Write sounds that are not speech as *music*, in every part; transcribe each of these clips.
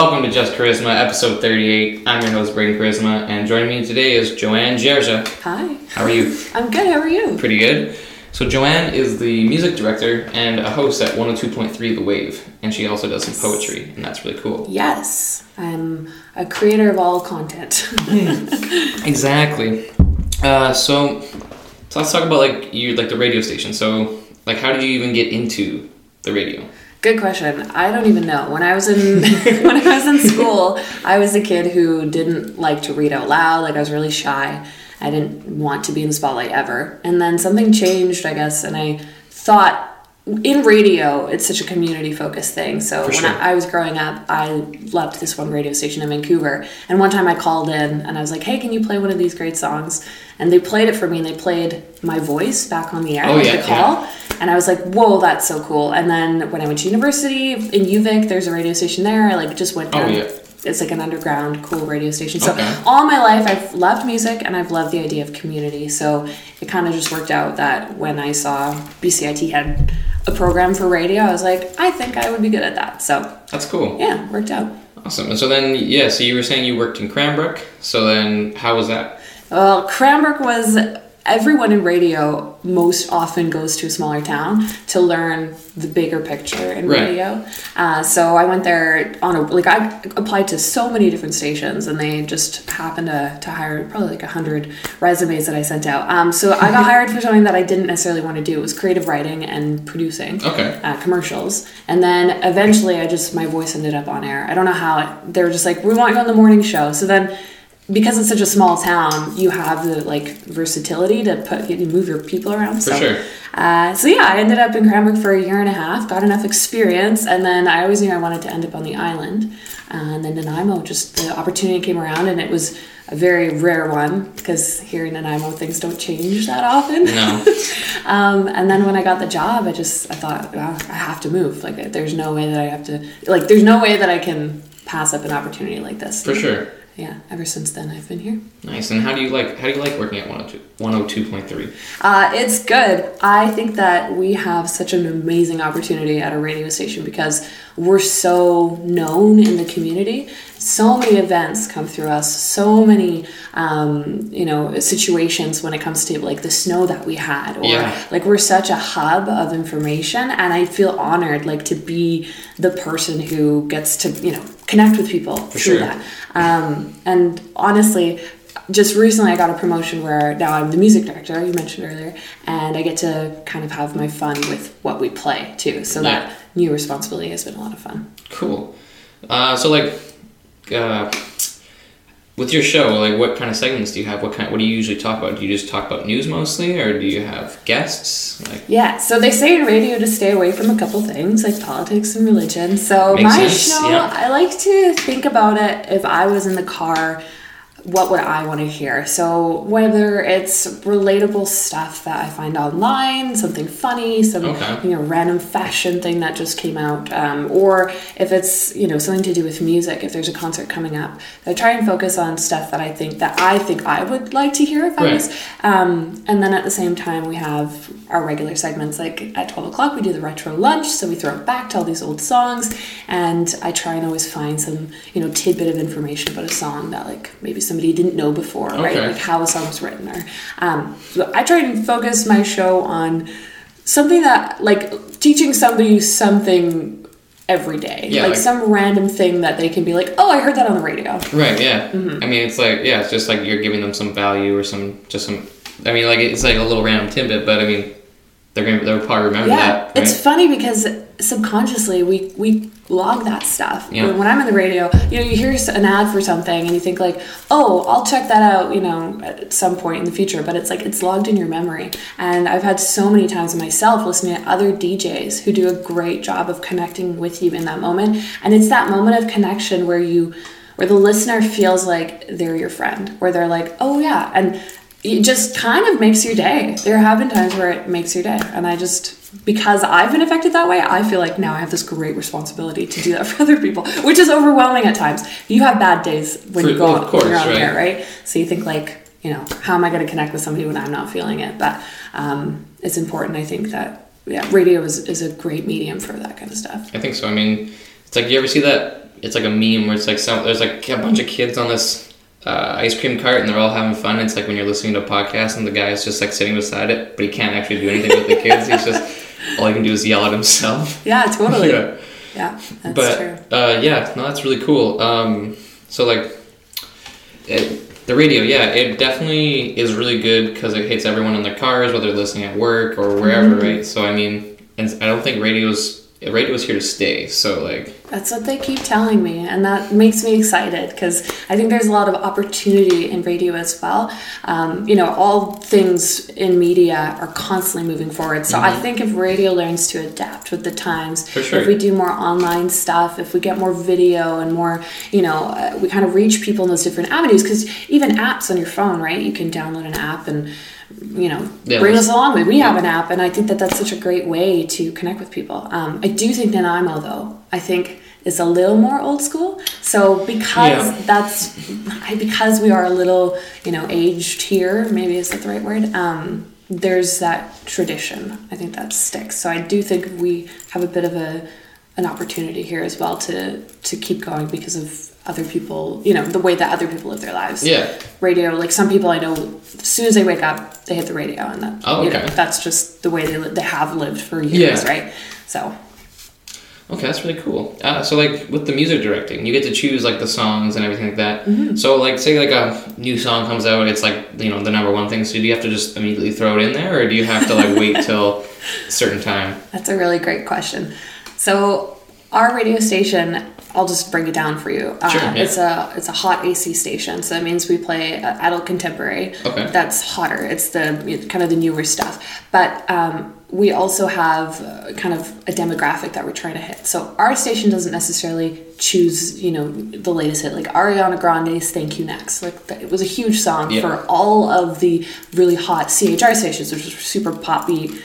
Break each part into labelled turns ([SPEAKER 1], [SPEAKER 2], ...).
[SPEAKER 1] Welcome to Just Charisma, episode 38. I'm your host, Braden Charisma, and joining me today is Joanne Gerja.
[SPEAKER 2] Hi.
[SPEAKER 1] How are you?
[SPEAKER 2] I'm good. How are you?
[SPEAKER 1] Pretty good. So, Joanne is the music director and a host at 102.3 The Wave, and she also does some poetry, and that's really cool.
[SPEAKER 2] Yes, I'm a creator of all content. *laughs*
[SPEAKER 1] Exactly. Uh, so, so let's talk about like you like the radio station. So, like, how did you even get into the radio?
[SPEAKER 2] Good question. I don't even know. When I was in *laughs* when I was in school, I was a kid who didn't like to read out loud. Like I was really shy. I didn't want to be in the spotlight ever. And then something changed, I guess, and I thought in radio, it's such a community focused thing. So
[SPEAKER 1] For
[SPEAKER 2] when
[SPEAKER 1] sure.
[SPEAKER 2] I, I was growing up, I loved this one radio station in Vancouver. And one time I called in and I was like, "Hey, can you play one of these great songs?" And they played it for me. and They played my voice back on the air,
[SPEAKER 1] Oh, yeah,
[SPEAKER 2] the call. And I was like, "Whoa, that's so cool!" And then when I went to university in UVic, there's a radio station there. I like just went
[SPEAKER 1] Oh, yeah.
[SPEAKER 2] It's like an underground cool radio station. So
[SPEAKER 1] Okay.
[SPEAKER 2] all my life, I've loved music and I've loved the idea of community. So it kind of just worked out that when I saw BCIT had a program for radio, I was like, I think I would be good at that. So
[SPEAKER 1] That's cool.
[SPEAKER 2] yeah, worked out.
[SPEAKER 1] Awesome. And so then, yeah, so you were saying you worked in Cranbrook. So then, how was that?
[SPEAKER 2] Well, Cranbrook was everyone in radio most often goes to a smaller town to learn the bigger picture in
[SPEAKER 1] Right.
[SPEAKER 2] radio. Uh, so I went there on a like I applied to so many different stations, and they just happened to, to hire probably like a hundred resumes that I sent out. Um, so I got *laughs* hired for something that I didn't necessarily want to do. It was creative writing and producing
[SPEAKER 1] Okay.
[SPEAKER 2] uh, commercials. And then eventually, I just my voice ended up on air. I don't know how it, they were just like, we want you on the morning show. So then, because it's such a small town, you have the like versatility to put you move your people around.
[SPEAKER 1] For
[SPEAKER 2] so,
[SPEAKER 1] sure.
[SPEAKER 2] Uh, so yeah, I ended up in Cranbrook for a year and a half. Got enough experience, and then I always knew I wanted to end up on the island. Uh, and then Nanaimo, just the opportunity came around, and it was a very rare one because here in Nanaimo things don't change that often.
[SPEAKER 1] No. *laughs*
[SPEAKER 2] Um, and then when I got the job, I just I thought well, I have to move. Like there's no way that I have to like there's no way that I can pass up an opportunity like this.
[SPEAKER 1] For sure.
[SPEAKER 2] Yeah. Ever since then, I've been here.
[SPEAKER 1] Nice. And how do you like how do you like working at 102 102.3?
[SPEAKER 2] Uh, it's good. I think that we have such an amazing opportunity at a radio station because we're so known in the community. So many events come through us. So many, um, you know, situations when it comes to like the snow that we had, or
[SPEAKER 1] Yeah.
[SPEAKER 2] like we're such a hub of information. And I feel honored, like to be the person who gets to, you know, connect with people through
[SPEAKER 1] sure.
[SPEAKER 2] that. Um, and honestly, just recently I got a promotion where now I'm the music director, you mentioned earlier, and I get to kind of have my fun with what we play too. So
[SPEAKER 1] Yeah.
[SPEAKER 2] that new responsibility has been a lot of fun.
[SPEAKER 1] Cool. Uh, so like, uh, with your show, like, what kind of segments do you have? What kind? What do you usually talk about? Do you just talk about news mostly, or do you have guests? Like,
[SPEAKER 2] Yeah, so they say in radio to stay away from a couple things like politics and religion. So my
[SPEAKER 1] sense,
[SPEAKER 2] show,
[SPEAKER 1] yeah.
[SPEAKER 2] I like to think about it if I was in the car, what would I want to hear? So whether it's relatable stuff that I find online, something funny, some
[SPEAKER 1] Okay.
[SPEAKER 2] you know random fashion thing that just came out, um, or if it's you know something to do with music, if there's a concert coming up, I try and focus on stuff that I think that I think I would like to hear if I
[SPEAKER 1] Right.
[SPEAKER 2] was um, and then at the same time, we have our regular segments. Like at 12 o'clock, we do the retro lunch. So we throw it back to all these old songs. And I try and always find some, you know, tidbit of information about a song that, like, maybe somebody didn't know before, right? Like how a song was written. Or um, so I try and focus my show on something that, like, teaching somebody something every day.
[SPEAKER 1] Yeah,
[SPEAKER 2] like,
[SPEAKER 1] like-
[SPEAKER 2] some random thing that they can be like, oh, I heard that on the radio.
[SPEAKER 1] right? Yeah.
[SPEAKER 2] Mm-hmm.
[SPEAKER 1] I mean, it's like yeah, it's just like you're giving them some value or some just some. I mean, like it's like a little random tidbit, but I mean, they're gonna they'll probably remember
[SPEAKER 2] yeah,
[SPEAKER 1] that. Right?
[SPEAKER 2] it's funny because subconsciously we we log that stuff.
[SPEAKER 1] Yeah.
[SPEAKER 2] When I'm in the radio, you know, you hear an ad for something and you think like, oh, I'll check that out, you know, at some point in the future. But it's like it's logged in your memory. And I've had so many times myself listening to other DJs who do a great job of connecting with you in that moment. And it's that moment of connection where you where the listener feels like they're your friend, where they're like, oh yeah, and it just kind of makes your day. There have been times where it makes your day, and I just because I've been affected that way, I feel like now I have this great responsibility to do that *laughs* for other people, which is overwhelming at times. You have bad days when
[SPEAKER 1] For-
[SPEAKER 2] you go
[SPEAKER 1] out, course,
[SPEAKER 2] when you're on
[SPEAKER 1] right.
[SPEAKER 2] there, right? So you think like, you know, how am I going to connect with somebody when I'm not feeling it? But um, it's important, I think, that yeah, radio is, is a great medium for that kind of stuff.
[SPEAKER 1] I think so. I mean, it's like you ever see that it's like a meme where it's like some there's like a bunch of kids on this uh, ice cream cart and they're all having fun. It's like when you're listening to a podcast and the guy is just like sitting beside it, but he can't actually do anything with the kids. He's just all he can do is yell at himself. *laughs*
[SPEAKER 2] Yeah, totally. *laughs*
[SPEAKER 1] yeah.
[SPEAKER 2] Yeah, that's
[SPEAKER 1] but
[SPEAKER 2] true.
[SPEAKER 1] uh, yeah, no, that's really cool. Um, so like, it, the radio, yeah, it definitely is really good because it hits everyone in their cars, whether they're listening at work or wherever,
[SPEAKER 2] Mm-hmm.
[SPEAKER 1] right? So I mean, and I don't think radio's radio is here to stay. So like,
[SPEAKER 2] That's what they keep telling me, and that makes me excited because I think there's a lot of opportunity in radio as well. Um, you know, all things in media are constantly moving forward. So I think if radio learns to adapt with the times,
[SPEAKER 1] Mm-hmm. For sure.
[SPEAKER 2] if we do more online stuff, if we get more video and more, you know, uh, we kind of reach people in those different avenues because even apps on your phone, right? You can download an app and you know
[SPEAKER 1] Yeah,
[SPEAKER 2] bring us along with. We have an app, and I think that that's such a great way to connect with people. Um, I do think Nanaimo, though, I think is a little more old school. So because
[SPEAKER 1] Yeah.
[SPEAKER 2] that's I, because we are a little, you know, aged here. Maybe is that the right word? Um, there's that tradition. I think that sticks. So I do think we have a bit of a an opportunity here as well to to keep going because of other people. You know, the way that other people live their lives
[SPEAKER 1] yeah,
[SPEAKER 2] radio. Like some people I know, as soon as they wake up, they hit the radio, and that
[SPEAKER 1] Oh,
[SPEAKER 2] you know,
[SPEAKER 1] okay.
[SPEAKER 2] that's just the way they li- they have lived for years,
[SPEAKER 1] Yeah.
[SPEAKER 2] right? So
[SPEAKER 1] okay, that's really cool. Uh, so like with the music directing, you get to choose like the songs and everything like that.
[SPEAKER 2] Mm-hmm.
[SPEAKER 1] So like, say like a new song comes out, it's like you know the number one thing. So do you have to just immediately throw it in there, or do you have to like wait till *laughs* a certain time?
[SPEAKER 2] that's a really great question. So our radio station, I'll just break it down for you. Uh,
[SPEAKER 1] Sure, yeah.
[SPEAKER 2] It's a it's a hot AC station, so that means we play uh, adult contemporary.
[SPEAKER 1] Okay.
[SPEAKER 2] That's hotter. It's the kind of the newer stuff, but. Um, we also have uh, kind of a demographic that we're trying to hit. So our station doesn't necessarily choose, you know, the latest hit. Like Ariana Grande's "Thank You Next," like it was a huge song
[SPEAKER 1] Yeah.
[SPEAKER 2] for all of the really hot CHR stations, which is super poppy,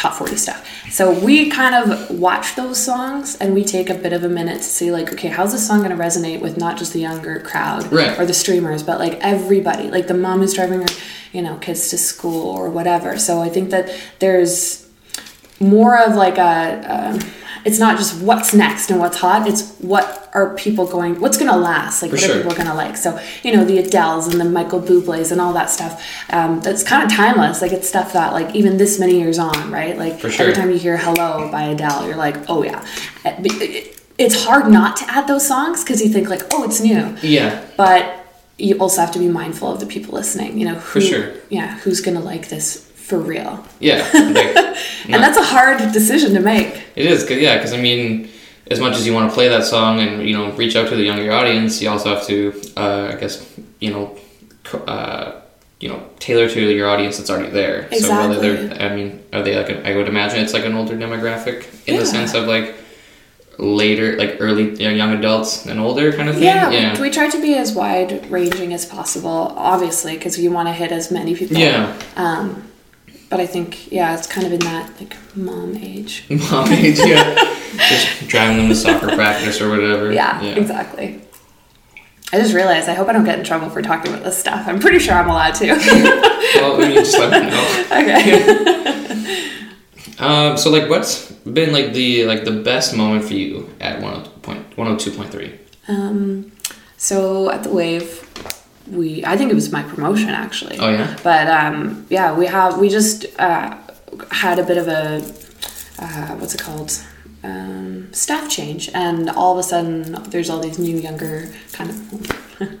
[SPEAKER 2] top 40 stuff. So we kind of watch those songs and we take a bit of a minute to see like, okay, how's this song going to resonate with not just the younger crowd
[SPEAKER 1] Right.
[SPEAKER 2] or the streamers, but like everybody, like the mom who's driving her, you know, kids to school or whatever. So I think that there's more of like a um, it's not just what's next and what's hot it's what are people going what's going to last like
[SPEAKER 1] For
[SPEAKER 2] what
[SPEAKER 1] sure.
[SPEAKER 2] are people going to like so you know the adeles and the michael bublé's and all that stuff um, that's kind of timeless like it's stuff that like even this many years on right like
[SPEAKER 1] For sure.
[SPEAKER 2] every time you hear hello by adele you're like oh yeah but it- it's hard not to add those songs because you think like oh it's new
[SPEAKER 1] Yeah,
[SPEAKER 2] but you also have to be mindful of the people listening you know who,
[SPEAKER 1] sure.
[SPEAKER 2] yeah who's going to like this for real
[SPEAKER 1] yeah. *laughs* Like,
[SPEAKER 2] and that's a hard decision to make
[SPEAKER 1] It is, cause, yeah, because I mean, as much as you want to play that song and you know reach out to the younger audience, you also have to, uh, I guess, you know, uh, you know, tailor to your audience that's already there. So whether
[SPEAKER 2] Exactly.
[SPEAKER 1] they're, I mean, are they like? An, I would imagine it's like an older demographic in
[SPEAKER 2] Yeah.
[SPEAKER 1] the sense of like later, like early you know, young adults and older kind of thing.
[SPEAKER 2] Yeah,
[SPEAKER 1] yeah,
[SPEAKER 2] we try to be as wide ranging as possible, obviously, because you want to hit as many people.
[SPEAKER 1] Yeah.
[SPEAKER 2] Um, but I think, yeah, it's kind of in that like mom age. *laughs*
[SPEAKER 1] Mom age, yeah, just driving them to soccer practice or whatever.
[SPEAKER 2] Yeah, exactly. I just realized I hope I don't get in trouble for talking about this stuff. I'm pretty sure I'm allowed to. *laughs*
[SPEAKER 1] Well, mean, just let me know. *laughs*
[SPEAKER 2] okay.
[SPEAKER 1] Um, so like, what's been like the like the best moment for you at one point one hundred two point three?
[SPEAKER 2] Um, so at the Wave, we I think it was my promotion actually.
[SPEAKER 1] Oh yeah.
[SPEAKER 2] But um, yeah, we have we just uh, had a bit of a uh, what's it called um, staff change, and all of a sudden there's all these new younger kind of. *laughs*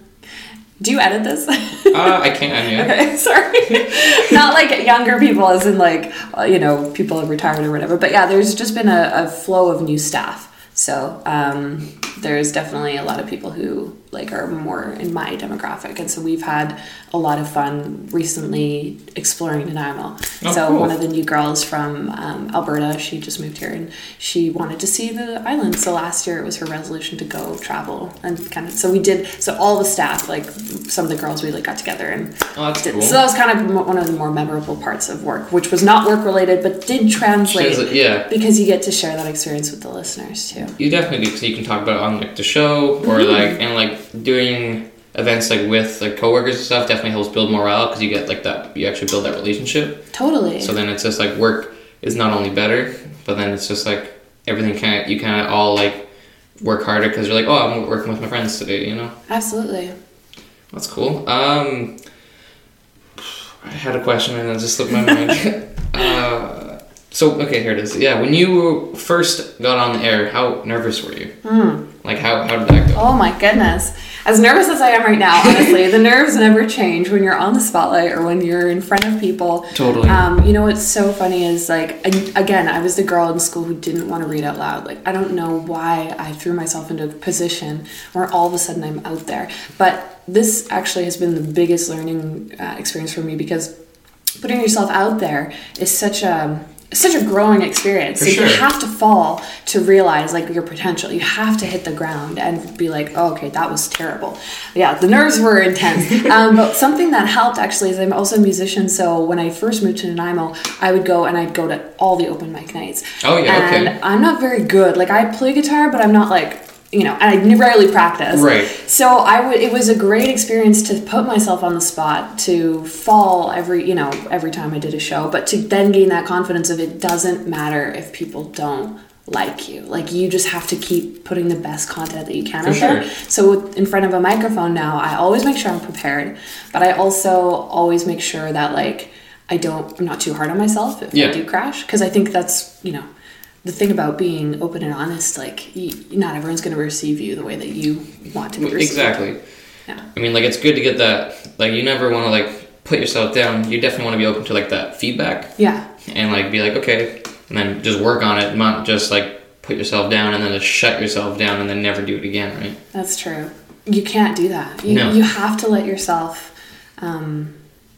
[SPEAKER 2] Do you edit this?
[SPEAKER 1] Uh, I can. Yeah. *laughs*
[SPEAKER 2] okay, sorry. *laughs* Not like younger people, as in like you know people have retired or whatever. But yeah, there's just been a, a flow of new staff. So um, there's definitely a lot of people who like are more in my demographic, and so we've had a lot of fun recently exploring Nanaimo.
[SPEAKER 1] Oh,
[SPEAKER 2] so
[SPEAKER 1] cool.
[SPEAKER 2] one of the new girls from um, Alberta, she just moved here, and she wanted to see the island. So last year it was her resolution to go travel and kind of. So we did. So all the staff, like some of the girls, we like got together and
[SPEAKER 1] Oh,
[SPEAKER 2] did-
[SPEAKER 1] cool.
[SPEAKER 2] So that was kind of one of the more memorable parts of work, which was not work related, but did translate
[SPEAKER 1] yeah.
[SPEAKER 2] because you get to share that experience with the listeners too.
[SPEAKER 1] You definitely do, so you can talk about it on like the show or
[SPEAKER 2] Mm-hmm.
[SPEAKER 1] like and like doing events like with like coworkers and stuff definitely helps build morale because you get like that you actually build that relationship.
[SPEAKER 2] Totally.
[SPEAKER 1] So then it's just like work is not only better, but then it's just like everything kind of you kind of all like work harder because you're like, oh, I'm working with my friends today. You know,
[SPEAKER 2] Absolutely.
[SPEAKER 1] that's cool. Um, I had a question and it just slipped my mind. *laughs* uh, so okay, here it is. Yeah, when you first got on the air, how nervous were you? Like how how did that go?
[SPEAKER 2] Oh my goodness. As nervous as I am right now, honestly, the nerves never change when you're on the spotlight or when you're in front of people.
[SPEAKER 1] Totally.
[SPEAKER 2] Um, you know what's so funny is like ag- again, I was the girl in school who didn't want to read out loud. Like I don't know why I threw myself into a position where all of a sudden I'm out there. But this actually has been the biggest learning uh, experience for me because putting yourself out there is such a such a growing experience.
[SPEAKER 1] For
[SPEAKER 2] so you have to fall to realize like your potential. You have to hit the ground and be like, oh, okay, that was terrible. Yeah, the nerves were intense. *laughs* um, but something that helped actually is I'm also a musician. So when I first moved to Nanaimo, I would go and I'd go to all the open mic nights.
[SPEAKER 1] Oh, yeah,
[SPEAKER 2] and
[SPEAKER 1] okay.
[SPEAKER 2] I'm not very good. Like I play guitar, but I'm not like you know, and I rarely practice.
[SPEAKER 1] Right.
[SPEAKER 2] So I would. It was a great experience to put myself on the spot, to fall every, you know, every time I did a show, but to then gain that confidence of it doesn't matter if people don't like you. Like you just have to keep putting the best content that you can
[SPEAKER 1] For
[SPEAKER 2] out there.
[SPEAKER 1] sure.
[SPEAKER 2] So with- in front of a microphone now, I always make sure I'm prepared, but I also always make sure that like I don't. I'm not too hard on myself if
[SPEAKER 1] Yeah.
[SPEAKER 2] I do crash, because I think that's you know. The thing about being open and honest, like y not everyone's going to receive you the way that you want to be received.
[SPEAKER 1] Exactly.
[SPEAKER 2] Yeah.
[SPEAKER 1] I mean, like it's good to get that. Like you never want to like put yourself down. You definitely want to be open to like that feedback
[SPEAKER 2] Yeah.
[SPEAKER 1] and like be like okay, and then just work on it. Not just like put yourself down and then just shut yourself down and then never do it again. Right?
[SPEAKER 2] That's true. You can't do that. You,
[SPEAKER 1] No.
[SPEAKER 2] you have to let yourself um,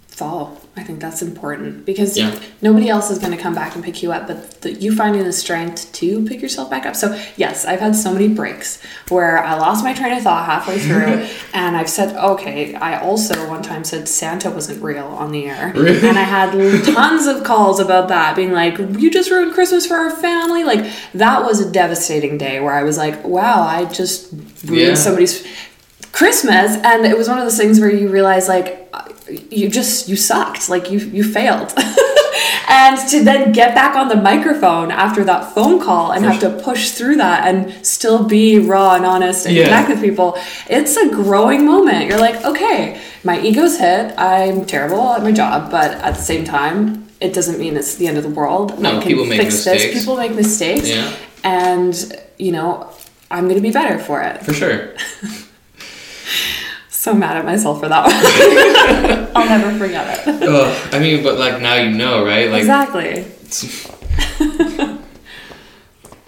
[SPEAKER 2] fall. I think that's important because
[SPEAKER 1] Yeah.
[SPEAKER 2] nobody else is going to come back and pick you up, but the, you finding the strength to pick yourself back up. So, yes, I've had so many breaks where I lost my train of thought halfway *laughs* through, and I've said, okay, I also one time said Santa wasn't real on the air.
[SPEAKER 1] Really?
[SPEAKER 2] And I had tons of calls about that, being like, you just ruined Christmas for our family. Like, that was a devastating day where I was like, wow, I just ruined
[SPEAKER 1] Yeah.
[SPEAKER 2] somebody's Christmas, and it was one of those things where you realize like you just you sucked, like you you failed. *laughs* and to then get back on the microphone after that phone call and have to push through that and still be raw and honest and
[SPEAKER 1] Yeah.
[SPEAKER 2] connect with people, it's a growing moment. You're like, okay, my ego's hit. I'm terrible at my job, but at the same time, it doesn't mean it's the end of the world.
[SPEAKER 1] No,
[SPEAKER 2] I can
[SPEAKER 1] people make
[SPEAKER 2] fix
[SPEAKER 1] mistakes.
[SPEAKER 2] This. People make mistakes.
[SPEAKER 1] Yeah.
[SPEAKER 2] And you know, I'm gonna be better for it.
[SPEAKER 1] For sure. *laughs*
[SPEAKER 2] So mad at myself for that one. *laughs* I'll never forget it.
[SPEAKER 1] Ugh, I mean, but like now you know, right? Like
[SPEAKER 2] exactly. *laughs*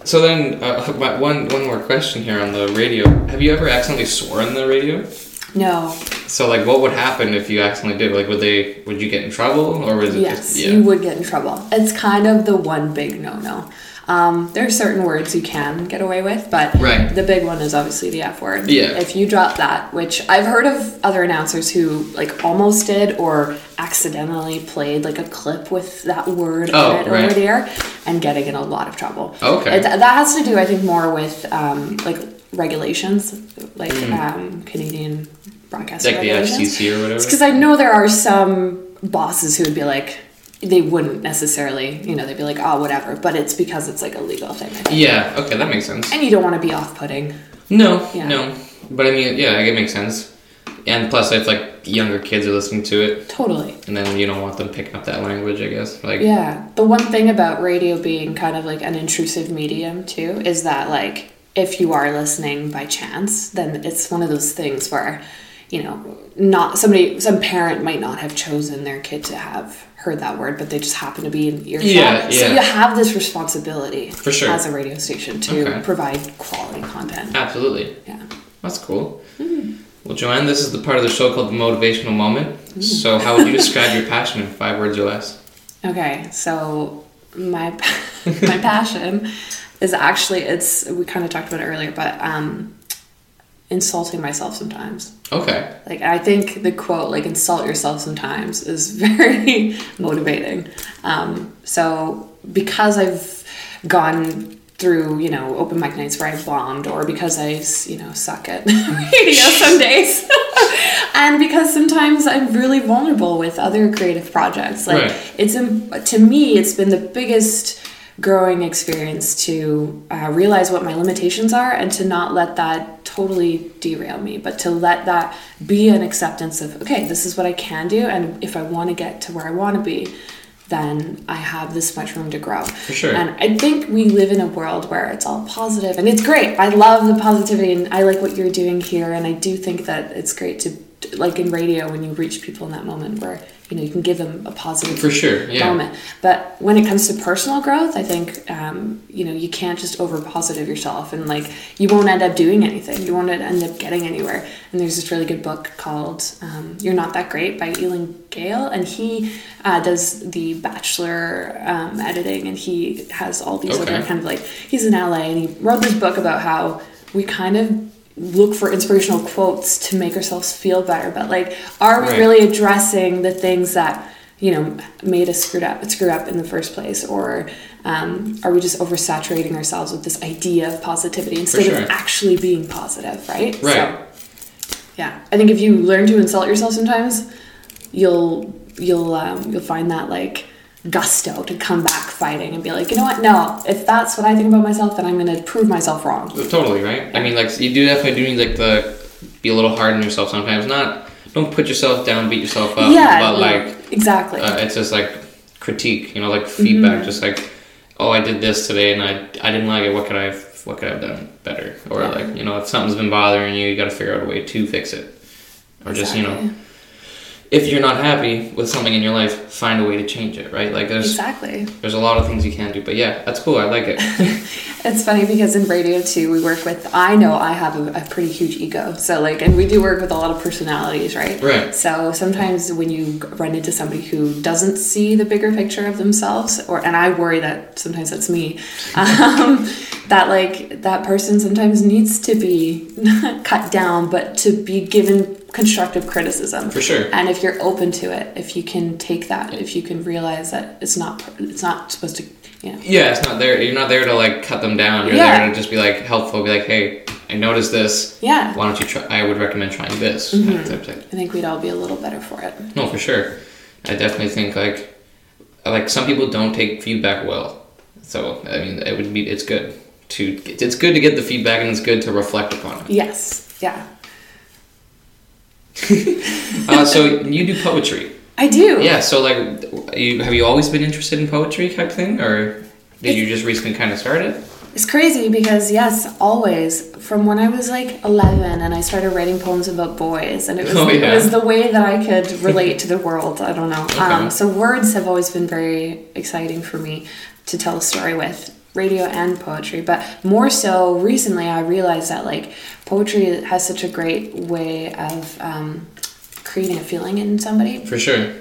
[SPEAKER 1] So then, uh, *laughs* one one more question here on the radio. Have you ever accidentally swore on the radio?
[SPEAKER 2] No.
[SPEAKER 1] So like, what would happen if you accidentally did? Like, would they? Would you get in trouble, or was it
[SPEAKER 2] Yes,
[SPEAKER 1] just yeah?
[SPEAKER 2] you would get in trouble. It's kind of the one big no no. Um, there are certain words you can get away with, but
[SPEAKER 1] Right.
[SPEAKER 2] the big one is obviously the F word.
[SPEAKER 1] Yeah.
[SPEAKER 2] If you drop that, which I've heard of other announcers who like almost did or accidentally played like a clip with that word
[SPEAKER 1] Oh,
[SPEAKER 2] in it
[SPEAKER 1] right.
[SPEAKER 2] over there and getting in a lot of trouble.
[SPEAKER 1] Okay.
[SPEAKER 2] It, that has to do, I think, more with um, like regulations, like um, Canadian broadcasting
[SPEAKER 1] Hmm. like the. FCC or whatever.
[SPEAKER 2] Because I know there are some bosses who would be like, they wouldn't necessarily, you know, they'd be like, oh, whatever. But it's because it's like a legal thing.
[SPEAKER 1] Yeah. Okay, that makes sense.
[SPEAKER 2] And you don't want to be off putting.
[SPEAKER 1] No,
[SPEAKER 2] Yeah.
[SPEAKER 1] no. But I mean, yeah, it makes sense. And plus, if like younger kids are listening to it,
[SPEAKER 2] Totally.
[SPEAKER 1] and then you don't want them picking up that language, I guess. Like,
[SPEAKER 2] Yeah. The one thing about radio being kind of like an intrusive medium, too, is that, like, if you are listening by chance, then it's one of those things where, you know, not somebody, some parent might not have chosen their kid to have heard that word, but they just happen to be in earshot.
[SPEAKER 1] Yeah,
[SPEAKER 2] So you have this responsibility
[SPEAKER 1] For sure.
[SPEAKER 2] as a radio station to
[SPEAKER 1] Okay.
[SPEAKER 2] provide quality content.
[SPEAKER 1] absolutely.
[SPEAKER 2] Yeah.
[SPEAKER 1] That's cool.
[SPEAKER 2] Hmm.
[SPEAKER 1] Well, Joanne, this is the part of the show called the motivational moment.
[SPEAKER 2] Hmm.
[SPEAKER 1] So, how would you describe your passion in five words or less?
[SPEAKER 2] Okay, so my *laughs* my passion is actually it's we kind of talked about it earlier, but um, insulting myself sometimes.
[SPEAKER 1] Okay.
[SPEAKER 2] Like I think the quote like insult yourself sometimes is *laughs* very motivating. Um, so because I've gone through you know open mic nights where I've bombed, or because I you know suck at *laughs* radio some days, *laughs* and because sometimes I'm really vulnerable with other creative projects. Like
[SPEAKER 1] Right.
[SPEAKER 2] it's to me it's been the biggest growing experience to uh, realize what my limitations are and to not let that totally derail me, but to let that be an acceptance of, okay, this is what I can do. And if I want to get to where I want to be, then I have this much room to grow.
[SPEAKER 1] For sure.
[SPEAKER 2] And I think we live in a world where it's all positive and it's great. I love the positivity and I like what you're doing here. And I do think that it's great to, like in radio, when you reach people in that moment where you know you can give them a positive
[SPEAKER 1] For sure, yeah.
[SPEAKER 2] moment but when it comes to personal growth i think um, you know you can't just over positive yourself and like you won't end up doing anything you won't end up getting anywhere and there's this really good book called um, you're not that great by Elan Gale and he uh, does the bachelor um, editing and he has all these
[SPEAKER 1] Okay.
[SPEAKER 2] other kind of like he's in la and he wrote this book about how we kind of look for inspirational quotes to make ourselves feel better but like are we
[SPEAKER 1] Right.
[SPEAKER 2] really addressing the things that you know made us screwed up screw up in the first place or um, are we just oversaturating ourselves with this idea of positivity instead
[SPEAKER 1] sure.
[SPEAKER 2] of actually being positive right
[SPEAKER 1] Right.
[SPEAKER 2] so yeah i think if you learn to insult yourself sometimes you'll you'll um, you'll find that like gusto to come back fighting and be like you know what no if that's what i think about myself then i'm going to prove myself wrong
[SPEAKER 1] Totally right. I mean, like you do definitely do need like the be a little hard on yourself sometimes. Not don't put yourself down, beat yourself up.
[SPEAKER 2] yeah
[SPEAKER 1] But like
[SPEAKER 2] exactly
[SPEAKER 1] uh, it's just like critique. You know, like feedback.
[SPEAKER 2] Mm-hmm.
[SPEAKER 1] Just like oh, I did this today and I I didn't like it. What could I have what could I have done better? Or
[SPEAKER 2] Yeah.
[SPEAKER 1] like you know if something's been bothering you, you got to figure out a way to fix it. Or just you know
[SPEAKER 2] Exactly.
[SPEAKER 1] If you're not happy with something in your life, find a way to change it. Right? Like there's
[SPEAKER 2] exactly
[SPEAKER 1] there's a lot of things you can do. But yeah, that's cool. I like it. *laughs*
[SPEAKER 2] It's funny because in radio too, we work with. I know I have a, a pretty huge ego, so like, and we do work with a lot of personalities, right?
[SPEAKER 1] Right.
[SPEAKER 2] So sometimes when you run into somebody who doesn't see the bigger picture of themselves, or and I worry that sometimes that's me, *laughs* um, that like that person sometimes needs to be *laughs* cut down, but to be given constructive criticism.
[SPEAKER 1] For sure.
[SPEAKER 2] And if you're open to it, if you can take that, if you can realize that it's not it's not supposed to, you know.
[SPEAKER 1] Yeah, it's not there. You're not there to like cut them down. You're
[SPEAKER 2] Yeah.
[SPEAKER 1] there to just be like helpful. Be like, hey, I noticed this.
[SPEAKER 2] Yeah.
[SPEAKER 1] Why don't you try? I would recommend trying this.
[SPEAKER 2] Mm-hmm. I think we'd all be a little better for it.
[SPEAKER 1] No, for sure. I definitely think like like some people don't take feedback well. So I mean, it would be it's good to it's good to get the feedback and it's good to reflect upon it.
[SPEAKER 2] Yes. Yeah.
[SPEAKER 1] Uh, so you do poetry.
[SPEAKER 2] I do.
[SPEAKER 1] Yeah. So like, you have you always been interested in poetry type thing, or did you just recently kind of start it?
[SPEAKER 2] It's crazy because yes, always from when I was like 11 and I started writing poems about boys and it was
[SPEAKER 1] Oh, yeah.
[SPEAKER 2] it was the way that I could relate to the world. I don't know.
[SPEAKER 1] Okay.
[SPEAKER 2] Um, so words have always been very exciting for me to tell a story with radio and poetry, but more so recently I realized that like poetry has such a great way of um, creating a feeling in somebody
[SPEAKER 1] For sure.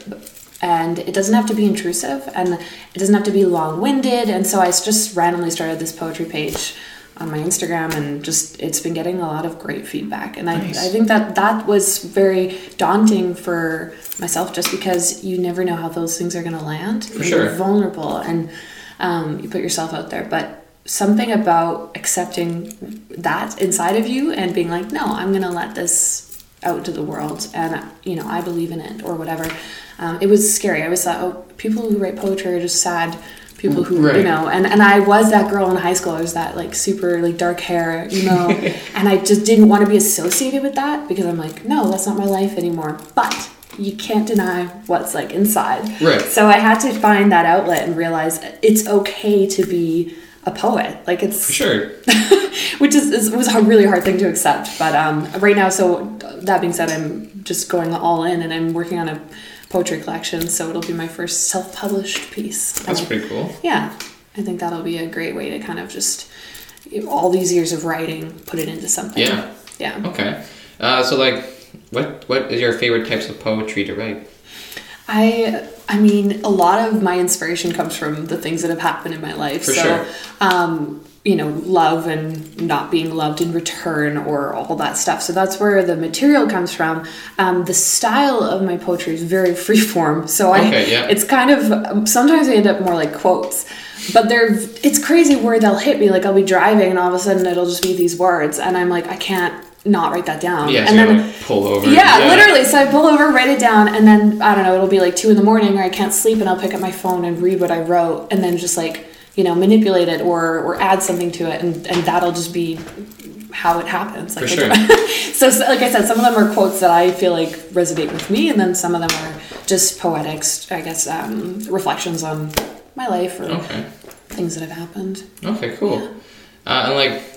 [SPEAKER 2] and it doesn't have to be intrusive and it doesn't have to be long-winded and so I just randomly started this poetry page on my instagram and just it's been getting a lot of great feedback and I,
[SPEAKER 1] Nice.
[SPEAKER 2] I think that that was very daunting for myself just because you never know how those things are going to land
[SPEAKER 1] For
[SPEAKER 2] you're
[SPEAKER 1] sure.
[SPEAKER 2] vulnerable and um, you put yourself out there. But something about accepting that inside of you and being like no i'm to let this out to the world and you know i believe in it or whatever um, it was scary. I was thought oh people who write poetry are just sad people who
[SPEAKER 1] Right.
[SPEAKER 2] you know and, and i was that girl in high school. I was that like super like dark hair you know *laughs* and i just didn't want to be associated with that because i'm like no that's not my life anymore. But you can't deny what's like inside
[SPEAKER 1] Right.
[SPEAKER 2] so i had to find that outlet and realize it's okay to be a poet like it's
[SPEAKER 1] For sure. *laughs*
[SPEAKER 2] which is, is was a really hard thing to accept. But um, right now, so that being said, I'm just going all in, and I'm working on a poetry collection. So it'll be my first self-published piece.
[SPEAKER 1] That's
[SPEAKER 2] Um,
[SPEAKER 1] pretty cool.
[SPEAKER 2] yeah, I think that'll be a great way to kind of just all these years of writing, put it into something.
[SPEAKER 1] Yeah.
[SPEAKER 2] Yeah.
[SPEAKER 1] Okay. Uh, so like, what what is your favorite types of poetry to write?
[SPEAKER 2] I I mean, a lot of my inspiration comes from the things that have happened in my life.
[SPEAKER 1] For
[SPEAKER 2] so,
[SPEAKER 1] sure.
[SPEAKER 2] um, you know, love and not being loved in return or all that stuff. So that's where the material comes from. Um, the style of my poetry is very *laughs* free form. So I,
[SPEAKER 1] Okay, yeah.
[SPEAKER 2] it's kind of sometimes I end up more like quotes. But they're it's crazy where they'll hit me. Like I'll be driving and all of a sudden it'll just be these words, and I'm like, I can't not write that down.
[SPEAKER 1] Yeah. So
[SPEAKER 2] and
[SPEAKER 1] you
[SPEAKER 2] then
[SPEAKER 1] like pull over.
[SPEAKER 2] yeah, literally. So I pull over, write it down, and then I don't know. It'll be like two in the morning, or I can't sleep, and I'll pick up my phone and read what I wrote, and then just like you know, manipulate it or or add something to it, and and that'll just be how it happens. Like
[SPEAKER 1] For sure. *laughs*
[SPEAKER 2] so, so, like I said, some of them are quotes that I feel like resonate with me, and then some of them are just poetics, I guess, um, reflections on my life or
[SPEAKER 1] Okay.
[SPEAKER 2] things that have happened.
[SPEAKER 1] Okay, cool. Uh, and like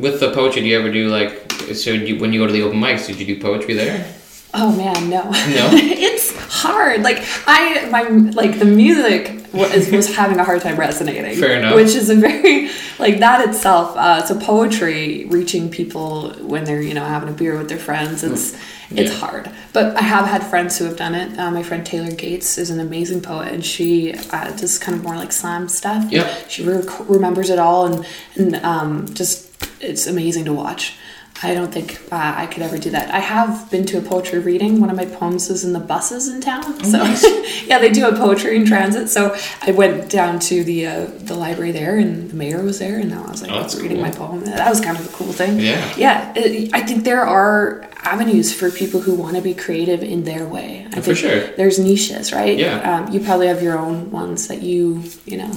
[SPEAKER 1] with the poetry, do you ever do like so you, when you go to the open mics, did you do poetry there?
[SPEAKER 2] Oh man, no.
[SPEAKER 1] No? *laughs*
[SPEAKER 2] it's hard. Like I, my like the music was, was having a hard time resonating.
[SPEAKER 1] Fair enough.
[SPEAKER 2] Which is a very like that itself. Uh, so poetry reaching people when they're you know having a beer with their friends. It's it's hard. But I have had friends who have done it. Uh, my friend Taylor Gates is an amazing poet, and she uh, does kind of more like slam stuff.
[SPEAKER 1] Yeah.
[SPEAKER 2] She rec- remembers it all, and and um, just it's amazing to watch. I don't think uh, I could ever do that. I have been to a poetry reading. One of my poems was in the buses in town. so *laughs* yeah, they do a poetry in transit. So I went down to the uh, the library there, and the mayor was there, and I was like
[SPEAKER 1] Oh, that's
[SPEAKER 2] reading
[SPEAKER 1] cool.
[SPEAKER 2] my poem. That was kind of a cool thing.
[SPEAKER 1] Yeah.
[SPEAKER 2] yeah. it- I think there are avenues for people who want to be creative in their way. I
[SPEAKER 1] For
[SPEAKER 2] think
[SPEAKER 1] sure.
[SPEAKER 2] There's niches, right?
[SPEAKER 1] Yeah.
[SPEAKER 2] Um, you probably have your own ones that you you know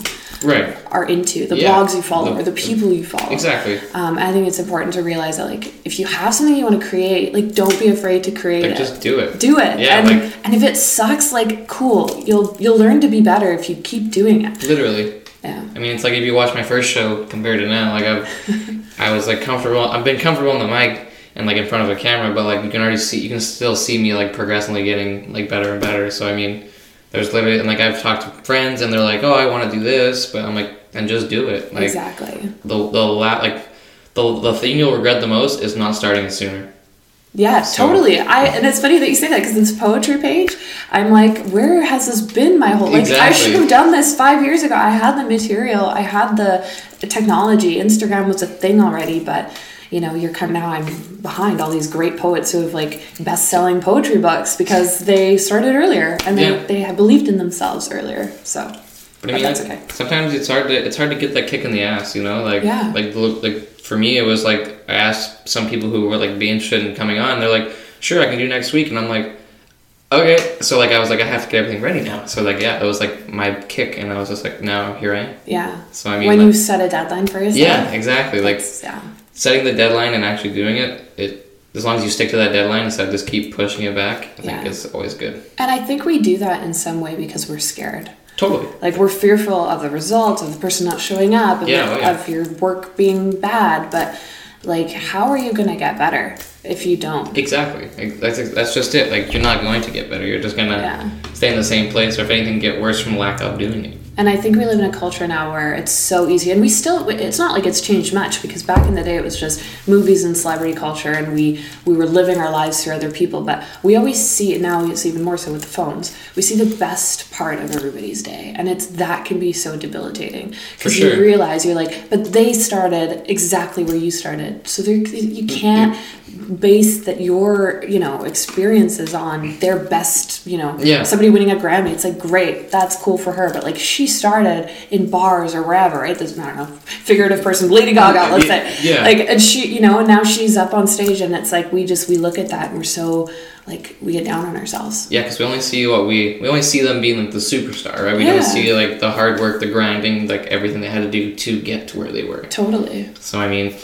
[SPEAKER 1] Right.
[SPEAKER 2] are into, the
[SPEAKER 1] Yeah.
[SPEAKER 2] blogs you follow,
[SPEAKER 1] The-
[SPEAKER 2] or the people you follow.
[SPEAKER 1] Exactly.
[SPEAKER 2] Um, I think it's important to realize that like if you have something you want to create, like don't be afraid to create
[SPEAKER 1] Like
[SPEAKER 2] it.
[SPEAKER 1] just do it.
[SPEAKER 2] do it.
[SPEAKER 1] Yeah,
[SPEAKER 2] and,
[SPEAKER 1] like-
[SPEAKER 2] and if it sucks, like cool, you'll you'll learn to be better if you keep doing it.
[SPEAKER 1] Literally.
[SPEAKER 2] Yeah.
[SPEAKER 1] I mean, it's like if you watch my first show compared to now, like I've, *laughs* I was like comfortable. I've been comfortable on the mic and like in front of a camera, but like you can already see, you can still see me like progressively getting like better and better. So I mean, there's literally and like I've talked to friends and they're like, oh, I want to do this, but I'm like, then just do it. Like
[SPEAKER 2] exactly.
[SPEAKER 1] the the la- like the the thing you'll regret the most is not starting sooner.
[SPEAKER 2] Yeah,
[SPEAKER 1] So-
[SPEAKER 2] totally. I and it's funny that you say that because this poetry page, I'm like, where has this been my whole like? I should have done this five years ago. I had the material, I had the, the technology. Instagram was a thing already, but you know, you're kind of now I'm behind all these great poets who have like best-selling poetry books because they started earlier and they
[SPEAKER 1] Yeah.
[SPEAKER 2] they believed in themselves earlier. So,
[SPEAKER 1] But I mean,
[SPEAKER 2] that's okay.
[SPEAKER 1] sometimes it's hard to it's hard to get that kick in the ass, you know. Like,
[SPEAKER 2] Yeah.
[SPEAKER 1] like like for me, it was like I asked some people who were like be interested in coming on. They're like, "Sure, I can do next week," and I'm like, "Okay." So like I was like, I have to get everything ready now. So like yeah, it was like my kick, and I was just like, now here I am.
[SPEAKER 2] yeah.
[SPEAKER 1] So I mean,
[SPEAKER 2] when
[SPEAKER 1] like-
[SPEAKER 2] you set a deadline for yourself.
[SPEAKER 1] yeah, exactly. Like
[SPEAKER 2] yeah.
[SPEAKER 1] Setting the deadline and actually doing it. It as long as you stick to that deadline instead of just keep pushing it back, I think
[SPEAKER 2] Yeah.
[SPEAKER 1] it's always good.
[SPEAKER 2] And I think we do that in some way because we're scared.
[SPEAKER 1] Totally.
[SPEAKER 2] Like we're fearful of the results of the person not showing up, of,
[SPEAKER 1] Yeah, oh, yeah.
[SPEAKER 2] of your work being bad. But like, how are you gonna get better if you don't?
[SPEAKER 1] Exactly. That's that's just it. Like you're not going to get better. You're just gonna
[SPEAKER 2] Yeah.
[SPEAKER 1] stay in the same place, or if anything, get worse from lack of doing it.
[SPEAKER 2] And I think we live in a culture now where it's so easy, and we still, it's not like it's changed much because back in the day it was just movies and celebrity culture, and we, we were living our lives through other people. But we always see it now, it's even more so with the phones. We see the best part of everybody's day, and it's that can be so debilitating because
[SPEAKER 1] sure.
[SPEAKER 2] you realize you're like, but they started exactly where you started, so you mm, can't base that your you know experiences on their best you know
[SPEAKER 1] Yeah.
[SPEAKER 2] somebody winning a Grammy. It's like great, that's cool for her, but like she started in bars or wherever, right? There's I don't matter. figurative person, Lady Gaga, let's say,
[SPEAKER 1] Yeah.
[SPEAKER 2] like, and she, you know, and now she's up on stage, and it's like we just we look at that and we're so like we get down on ourselves.
[SPEAKER 1] Yeah, because we only see what we we only see them being like the superstar, right? We
[SPEAKER 2] Yeah.
[SPEAKER 1] don't see like the hard work, the grinding, like everything they had to do to get to where they were.
[SPEAKER 2] Totally.
[SPEAKER 1] So I mean,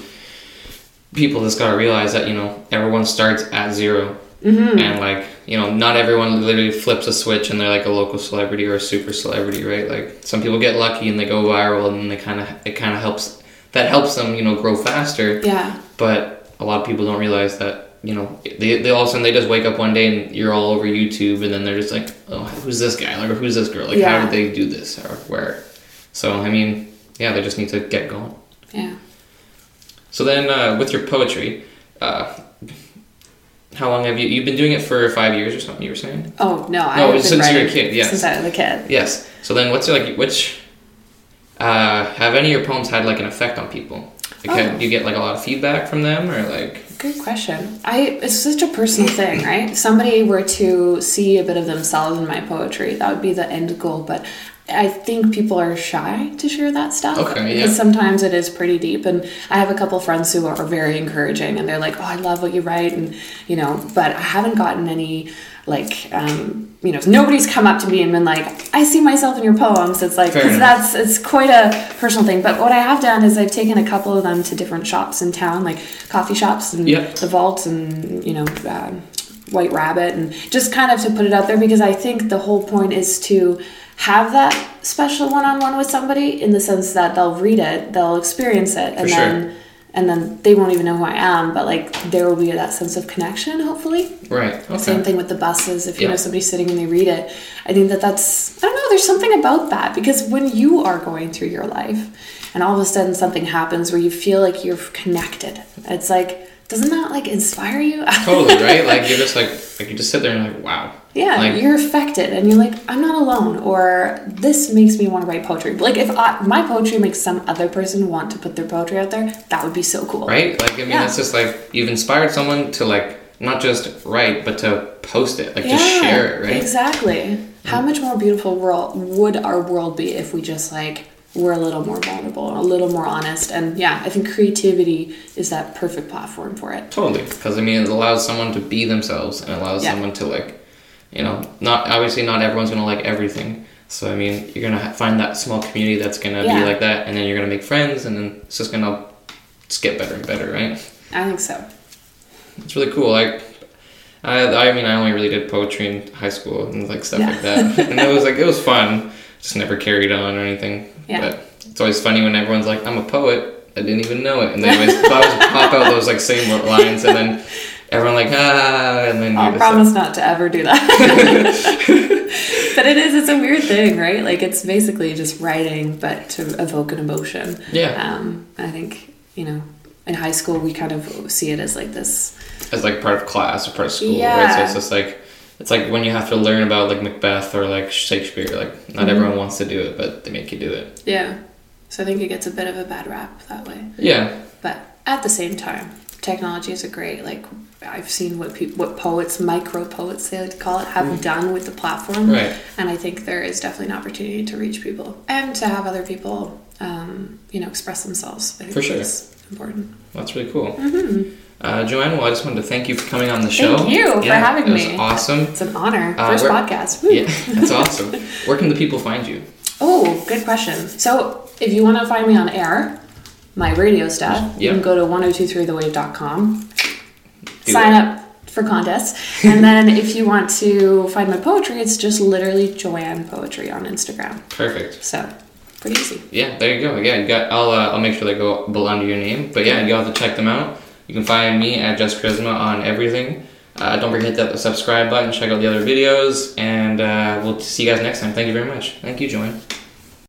[SPEAKER 1] people just gotta realize that you know everyone starts at 0
[SPEAKER 2] Mm-hmm.
[SPEAKER 1] and like you know not everyone literally flips a switch and they're like a local celebrity or a super celebrity, right? Like some people get lucky and they go viral and they kind of it kind of helps that helps them you know grow faster.
[SPEAKER 2] Yeah.
[SPEAKER 1] But a lot of people don't realize that, you know, they, they all of a sudden they just wake up one day and you're all over YouTube and then they're just like, oh, who's this guy? Like, or who's this girl? Like,
[SPEAKER 2] Yeah.
[SPEAKER 1] how did they do this? Or where? So, I mean, yeah, they just need to get going.
[SPEAKER 2] Yeah.
[SPEAKER 1] So then, uh, with your poetry, uh, how long have you, you've been doing it for five years or something, you were saying?
[SPEAKER 2] Oh no, I
[SPEAKER 1] No,
[SPEAKER 2] been
[SPEAKER 1] since you were a kid, yes.
[SPEAKER 2] Since I was a kid.
[SPEAKER 1] Yes. So then what's your, like, which, uh, have any of your poems had like an effect on people? Like,
[SPEAKER 2] Oh.
[SPEAKER 1] do you get like a lot of feedback from them or like,
[SPEAKER 2] Good question. I it's such a personal thing, right? If somebody were to see a bit of themselves in my poetry, that would be the end goal. But I think people are shy to share that stuff.
[SPEAKER 1] Okay, yeah.
[SPEAKER 2] Because sometimes it is pretty deep. And I have a couple friends who are very encouraging and they're like, oh, I love what you write. And, you know, but I haven't gotten any, like, um, you know, nobody's come up to me and been like, I see myself in your poems. It's like, because that's, it's quite a personal thing. But what I have done is I've taken a couple of them to different shops in town, like coffee shops and
[SPEAKER 1] Yep.
[SPEAKER 2] the vault and, you know, um, White Rabbit, and just kind of to put it out there because I think the whole point is to have that special one-on-one with somebody in the sense that they'll read it, they'll experience it, and
[SPEAKER 1] sure.
[SPEAKER 2] then and then they won't even know who I am, but like there will be that sense of connection, hopefully.
[SPEAKER 1] Right. Okay.
[SPEAKER 2] Same thing with the buses. If you
[SPEAKER 1] Yeah.
[SPEAKER 2] know somebody's sitting and they read it, I think that that's I don't know. There's something about that because when you are going through your life, and all of a sudden something happens where you feel like you're connected, it's like doesn't that like inspire you? *laughs*
[SPEAKER 1] Totally right. Like you're just like like you just sit there and like wow.
[SPEAKER 2] Yeah,
[SPEAKER 1] Like
[SPEAKER 2] you're affected, and you're like, I'm not alone, or this makes me want to write poetry. Like, if I, my poetry makes some other person want to put their poetry out there, that would be so cool.
[SPEAKER 1] right. Like I mean,
[SPEAKER 2] Yeah.
[SPEAKER 1] it's just like you've inspired someone to like not just write but to post it, like
[SPEAKER 2] Yeah,
[SPEAKER 1] just share it, right?
[SPEAKER 2] Exactly. Hmm. How much more beautiful world would our world be if we just like were a little more vulnerable, a little more honest, and yeah, I think creativity is that perfect platform for it.
[SPEAKER 1] Totally, because I mean, it allows someone to be themselves and allows
[SPEAKER 2] Yeah.
[SPEAKER 1] someone to like, you know, not obviously not everyone's gonna like everything. So I mean, you're gonna find that small community that's gonna
[SPEAKER 2] Yeah.
[SPEAKER 1] be like that, and then you're gonna make friends, and then it's just gonna just get better and better, right?
[SPEAKER 2] I think so.
[SPEAKER 1] It's really cool. Like, I I mean, I only really did poetry in high school and like stuff
[SPEAKER 2] Yeah.
[SPEAKER 1] like that, *laughs* and it was like it was fun. Just never carried on or anything.
[SPEAKER 2] Yeah.
[SPEAKER 1] But it's always funny when everyone's like, "I'm a poet." I didn't even know it, and they always, always pop out those like same lines, and then everyone like ah, and then
[SPEAKER 2] I'll
[SPEAKER 1] just
[SPEAKER 2] promise not to ever do that. *laughs* but it is, it's a weird thing, right? Like, it's basically just writing, but to evoke an emotion.
[SPEAKER 1] yeah,
[SPEAKER 2] Um, I think, you know, in high school, we kind of see it as like this.
[SPEAKER 1] as like part of class or part of school, right? So it's just like it's like when you have to learn about like Macbeth or like Shakespeare. Like not
[SPEAKER 2] Mhm.
[SPEAKER 1] everyone wants to do it, but they make you do it.
[SPEAKER 2] Yeah. So I think it gets a bit of a bad rap that way.
[SPEAKER 1] Yeah,
[SPEAKER 2] But at the same time, technology is a great like I've seen what people what poets, micro poets they like to call it, have done with the platform.
[SPEAKER 1] right.
[SPEAKER 2] And I think there is definitely an opportunity to reach people and to have other people um, you know, express themselves. I think
[SPEAKER 1] For sure.
[SPEAKER 2] that's important.
[SPEAKER 1] That's really cool. Uh, Joanne, well, I just wanted to thank you for coming on the show.
[SPEAKER 2] Thank you for having
[SPEAKER 1] it was
[SPEAKER 2] me.
[SPEAKER 1] Awesome.
[SPEAKER 2] It's an honor.
[SPEAKER 1] Uh,
[SPEAKER 2] First podcast. Woo.
[SPEAKER 1] Yeah, that's awesome. Where can the people find you?
[SPEAKER 2] Oh, good question. So, if you want to find me on air, my radio stuff, you can go to 1023thewave.com,
[SPEAKER 1] Do
[SPEAKER 2] sign up for contests. and then if you want to find my poetry, it's just literally Joanne Poetry on Instagram.
[SPEAKER 1] Perfect.
[SPEAKER 2] So, pretty easy.
[SPEAKER 1] Yeah, there you go. Yeah, you got. I'll uh, I'll make sure they go below under your name. But yeah, you'll have to check them out. You can find me at Just Charisma on everything. Uh, don't forget to hit that subscribe button. Check out the other videos, and uh, we'll see you guys next time. Thank you very much. Thank you, Joanne.